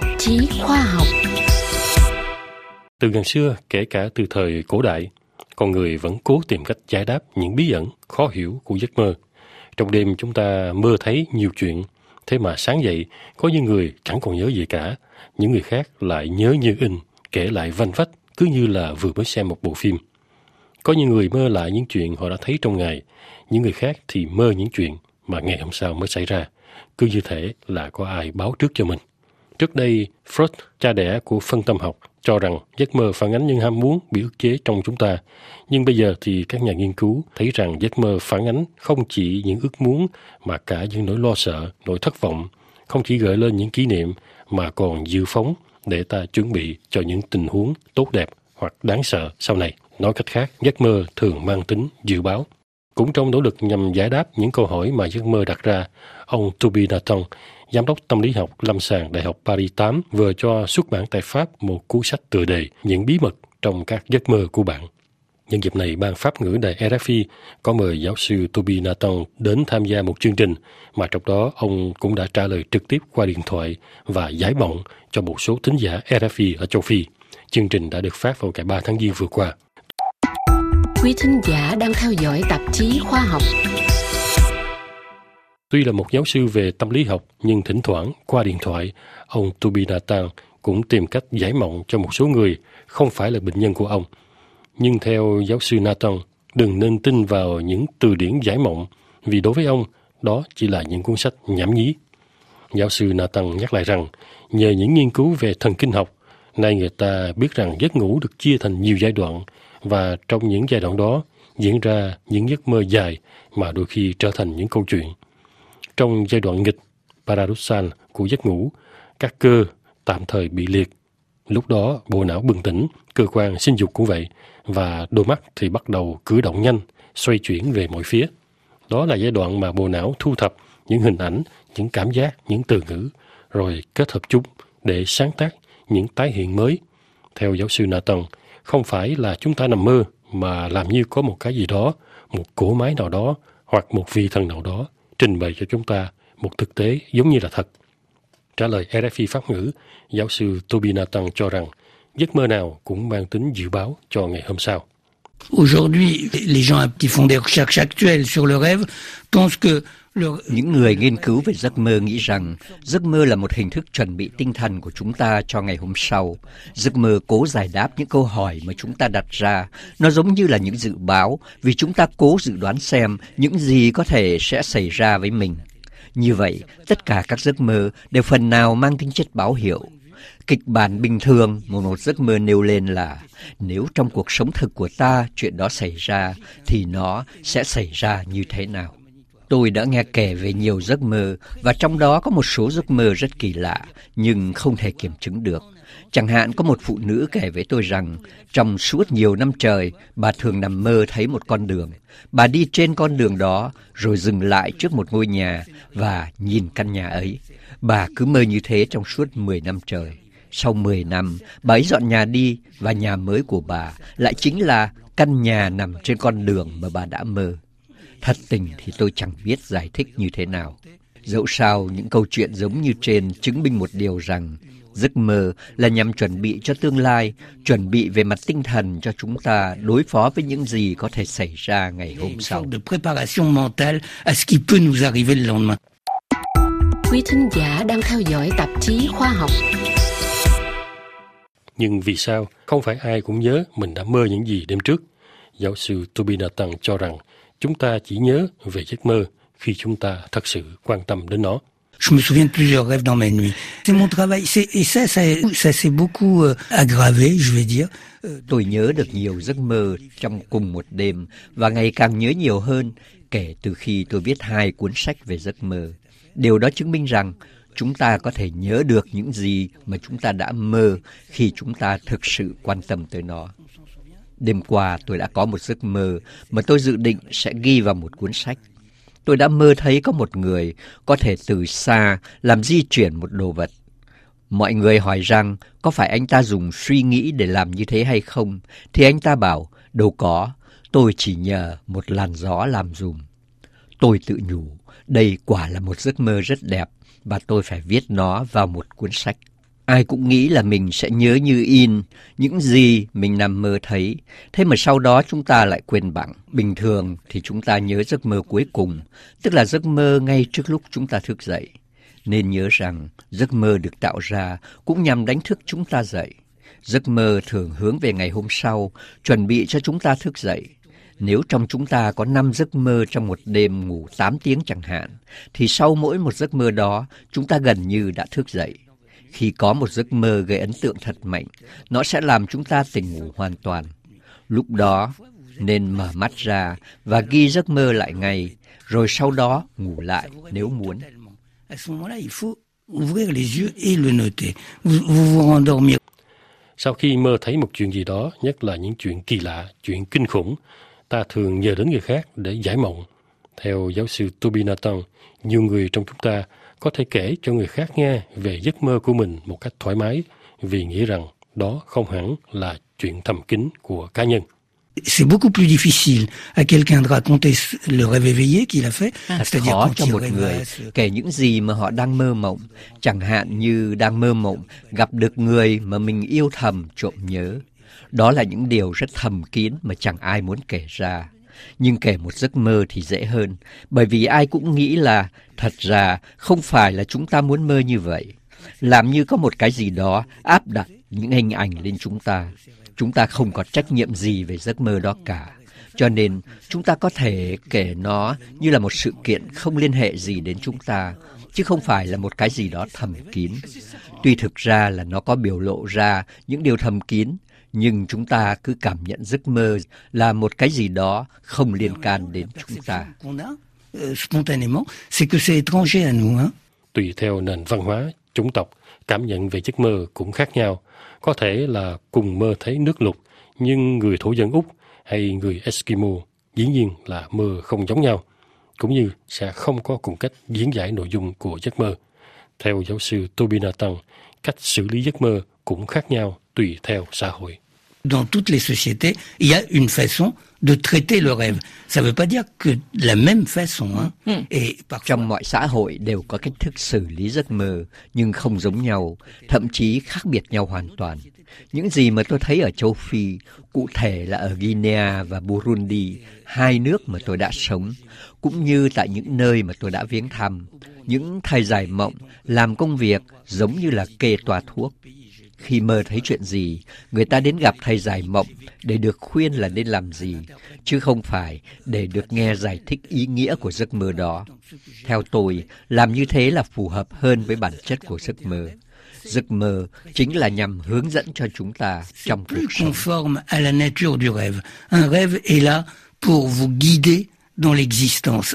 tạp chí khoa học. Từ ngàn xưa, kể cả từ thời cổ đại, con người vẫn cố tìm cách giải đáp những bí ẩn, khó hiểu của giấc mơ. Trong đêm chúng ta mơ thấy nhiều chuyện, thế mà sáng dậy có những người chẳng còn nhớ gì cả, những người khác lại nhớ như in, kể lại vanh vách, cứ như là vừa mới xem một bộ phim. Có những người mơ lại những chuyện họ đã thấy trong ngày, những người khác thì mơ những chuyện mà ngày hôm sau mới xảy ra, cứ như thể là có ai báo trước cho mình. Trước đây, Freud, cha đẻ của phân tâm học, cho rằng giấc mơ phản ánh những ham muốn bị ức chế trong chúng ta. Nhưng bây giờ thì các nhà nghiên cứu thấy rằng giấc mơ phản ánh không chỉ những ước muốn mà cả những nỗi lo sợ, nỗi thất vọng, không chỉ gợi lên những kỷ niệm mà còn dự phóng để ta chuẩn bị cho những tình huống tốt đẹp hoặc đáng sợ sau này. Nói cách khác, giấc mơ thường mang tính dự báo. Cũng trong nỗ lực nhằm giải đáp những câu hỏi mà giấc mơ đặt ra, ông Toby Nathan, giám đốc tâm lý học lâm sàng Đại học Paris 8 vừa cho xuất bản tại Pháp một cuốn sách tựa đề Những bí mật trong các giấc mơ của bạn. Nhân dịp này, ban Pháp ngữ đài RFI có mời giáo sư Toby Nathan đến tham gia một chương trình mà trong đó ông cũng đã trả lời trực tiếp qua điện thoại và giải mộng cho một số thính giả RFI ở châu Phi. Chương trình đã được phát vào ngày 3 tháng Giêng vừa qua. Quý thính giả đang theo dõi tạp chí khoa học Tuy là một giáo sư về tâm lý học, nhưng thỉnh thoảng qua điện thoại, ông Tubinatan cũng tìm cách giải mộng cho một số người không phải là bệnh nhân của ông. Nhưng theo giáo sư Nathan, đừng nên tin vào những từ điển giải mộng, vì đối với ông, đó chỉ là những cuốn sách nhảm nhí. Giáo sư Nathan nhắc lại rằng, nhờ những nghiên cứu về thần kinh học, nay người ta biết rằng giấc ngủ được chia thành nhiều giai đoạn, và trong những giai đoạn đó diễn ra những giấc mơ dài mà đôi khi trở thành những câu chuyện. Trong giai đoạn nghịch paradoxal của giấc ngủ, các cơ tạm thời bị liệt. Lúc đó, bộ não bừng tỉnh, cơ quan sinh dục cũng vậy, và đôi mắt thì bắt đầu cử động nhanh, xoay chuyển về mọi phía. Đó là giai đoạn mà bộ não thu thập những hình ảnh, những cảm giác, những từ ngữ, rồi kết hợp chúng để sáng tác những tái hiện mới. Theo giáo sư Nathan, không phải là chúng ta nằm mơ, mà làm như có một cái gì đó, một cỗ máy nào đó, hoặc một vị thần nào đó trình bày cho chúng ta một thực tế giống như là thật. Trả lời RFI Pháp ngữ, giáo sư Toby Nathan cho rằng giấc mơ nào cũng mang tính dự báo cho ngày hôm sau. Aujourd'hui, les gens à qui font des recherches actuelles sur le rêve pensent que những người nghiên cứu về giấc mơ nghĩ rằng giấc mơ là một hình thức chuẩn bị tinh thần của chúng ta cho ngày hôm sau. Giấc mơ cố giải đáp những câu hỏi mà chúng ta đặt ra. Nó giống như là những dự báo vì chúng ta cố dự đoán xem những gì có thể sẽ xảy ra với mình. Như vậy, tất cả các giấc mơ đều phần nào mang tính chất báo hiệu. Kịch bản bình thường một một giấc mơ nêu lên là nếu trong cuộc sống thực của ta chuyện đó xảy ra thì nó sẽ xảy ra như thế nào. Tôi đã nghe kể về nhiều giấc mơ và trong đó có một số giấc mơ rất kỳ lạ nhưng không thể kiểm chứng được. Chẳng hạn có một phụ nữ kể với tôi rằng trong suốt nhiều năm trời bà thường nằm mơ thấy một con đường. Bà đi trên con đường đó rồi dừng lại trước một ngôi nhà và nhìn căn nhà ấy. Bà cứ mơ như thế trong suốt 10 năm trời. Sau 10 năm, bà ấy dọn nhà đi và nhà mới của bà lại chính là căn nhà nằm trên con đường mà bà đã mơ. Thật tình thì tôi chẳng biết giải thích như thế nào. Dẫu sao, những câu chuyện giống như trên chứng minh một điều rằng giấc mơ là nhằm chuẩn bị cho tương lai, chuẩn bị về mặt tinh thần cho chúng ta đối phó với những gì có thể xảy ra ngày hôm sau. à ce qui peut nous arriver le lendemain. Quý thính giả đang theo dõi tạp chí khoa học Nhưng vì sao không phải ai cũng nhớ mình đã mơ những gì đêm trước? Giáo sư Tubinathan cho rằng chúng ta chỉ nhớ về giấc mơ khi chúng ta thật sự quan tâm đến nó. Je me souviens de plusieurs rêves dans mes nuits. C'est mon travail. C'est- Et ça, ça, ça s'est beaucoup euh, aggravé, je vais dire. Tôi nhớ được nhiều giấc mơ trong cùng một đêm và ngày càng nhớ nhiều hơn kể từ khi tôi viết hai cuốn sách về giấc mơ. Điều đó chứng minh rằng chúng ta có thể nhớ được những gì mà chúng ta đã mơ khi chúng ta thực sự quan tâm tới nó. Đêm qua tôi đã có một giấc mơ mà tôi dự định sẽ ghi vào một cuốn sách. Tôi đã mơ thấy có một người có thể từ xa làm di chuyển một đồ vật. Mọi người hỏi rằng có phải anh ta dùng suy nghĩ để làm như thế hay không, thì anh ta bảo đâu có, tôi chỉ nhờ một làn gió làm dùm. Tôi tự nhủ, đây quả là một giấc mơ rất đẹp và tôi phải viết nó vào một cuốn sách. Ai cũng nghĩ là mình sẽ nhớ như in những gì mình nằm mơ thấy. Thế mà sau đó chúng ta lại quên bẵng Bình thường thì chúng ta nhớ giấc mơ cuối cùng, tức là giấc mơ ngay trước lúc chúng ta thức dậy. Nên nhớ rằng giấc mơ được tạo ra cũng nhằm đánh thức chúng ta dậy. Giấc mơ thường hướng về ngày hôm sau, chuẩn bị cho chúng ta thức dậy. Nếu trong chúng ta có 5 giấc mơ trong một đêm ngủ 8 tiếng chẳng hạn, thì sau mỗi một giấc mơ đó, chúng ta gần như đã thức dậy. Khi có một giấc mơ gây ấn tượng thật mạnh, nó sẽ làm chúng ta tỉnh ngủ hoàn toàn. Lúc đó, nên mở mắt ra và ghi giấc mơ lại ngay, rồi sau đó ngủ lại nếu muốn. Sau khi mơ thấy một chuyện gì đó, nhất là những chuyện kỳ lạ, chuyện kinh khủng, ta thường nhờ đến người khác để giải mộng. Theo giáo sư Toby Nathan, nhiều người trong chúng ta có thể kể cho người khác nghe về giấc mơ của mình một cách thoải mái vì nghĩ rằng đó không hẳn là chuyện thầm kín của cá nhân. C'est beaucoup plus difficile à quelqu'un de raconter le rêve éveillé qu'il a fait, Thật c'est-à-dire khó cho một người rêvasse. kể những gì mà họ đang mơ mộng, chẳng hạn như đang mơ mộng gặp được người mà mình yêu thầm trộm nhớ. Đó là những điều rất thầm kín mà chẳng ai muốn kể ra. Nhưng kể một giấc mơ thì dễ hơn, bởi vì ai cũng nghĩ là thật ra không phải là chúng ta muốn mơ như vậy. Làm như có một cái gì đó áp đặt những hình ảnh lên chúng ta. Chúng ta không có trách nhiệm gì về giấc mơ đó cả. Cho nên chúng ta có thể kể nó như là một sự kiện không liên hệ gì đến chúng ta, chứ không phải là một cái gì đó thầm kín. Tuy thực ra là nó có biểu lộ ra những điều thầm kín, nhưng chúng ta cứ cảm nhận giấc mơ là một cái gì đó không liên can đến chúng ta. euh, spontanément, c'est que c'est étranger à. Tùy theo nền văn hóa, chủng tộc, cảm nhận về giấc mơ cũng khác nhau. Có thể là cùng mơ thấy nước lục, nhưng người thổ dân Úc hay người Eskimo dĩ nhiên là mơ không giống nhau, cũng như sẽ không có cùng cách diễn giải nội dung của giấc mơ. Theo giáo sư Toby Nathan, cách xử lý giấc mơ cũng khác nhau tùy theo xã hội. Dans toutes les sociétés, il y a une façon de traiter le rêve. Ça ne veut pas dire que la même façon. Hein. Et parfois, Trong mọi xã hội đều có cách thức xử lý giấc mơ, nhưng không giống nhau, thậm chí khác biệt nhau hoàn toàn. Những gì mà tôi thấy ở châu Phi, cụ thể là ở Guinea và Burundi, hai nước mà tôi đã sống, cũng như tại những nơi mà tôi đã viếng thăm, những thầy giải mộng làm công việc giống như là kê toa thuốc. Khi mơ thấy chuyện gì, người ta đến gặp thầy giải mộng để được khuyên là nên làm gì, chứ không phải để được nghe giải thích ý nghĩa của giấc mơ đó. Theo tôi, làm như thế là phù hợp hơn với bản chất của giấc mơ. Giấc mơ chính là nhằm hướng dẫn cho chúng ta trong cuộc sống. à la nature du rêve. Un rêve est là pour vous guider dans l'existence.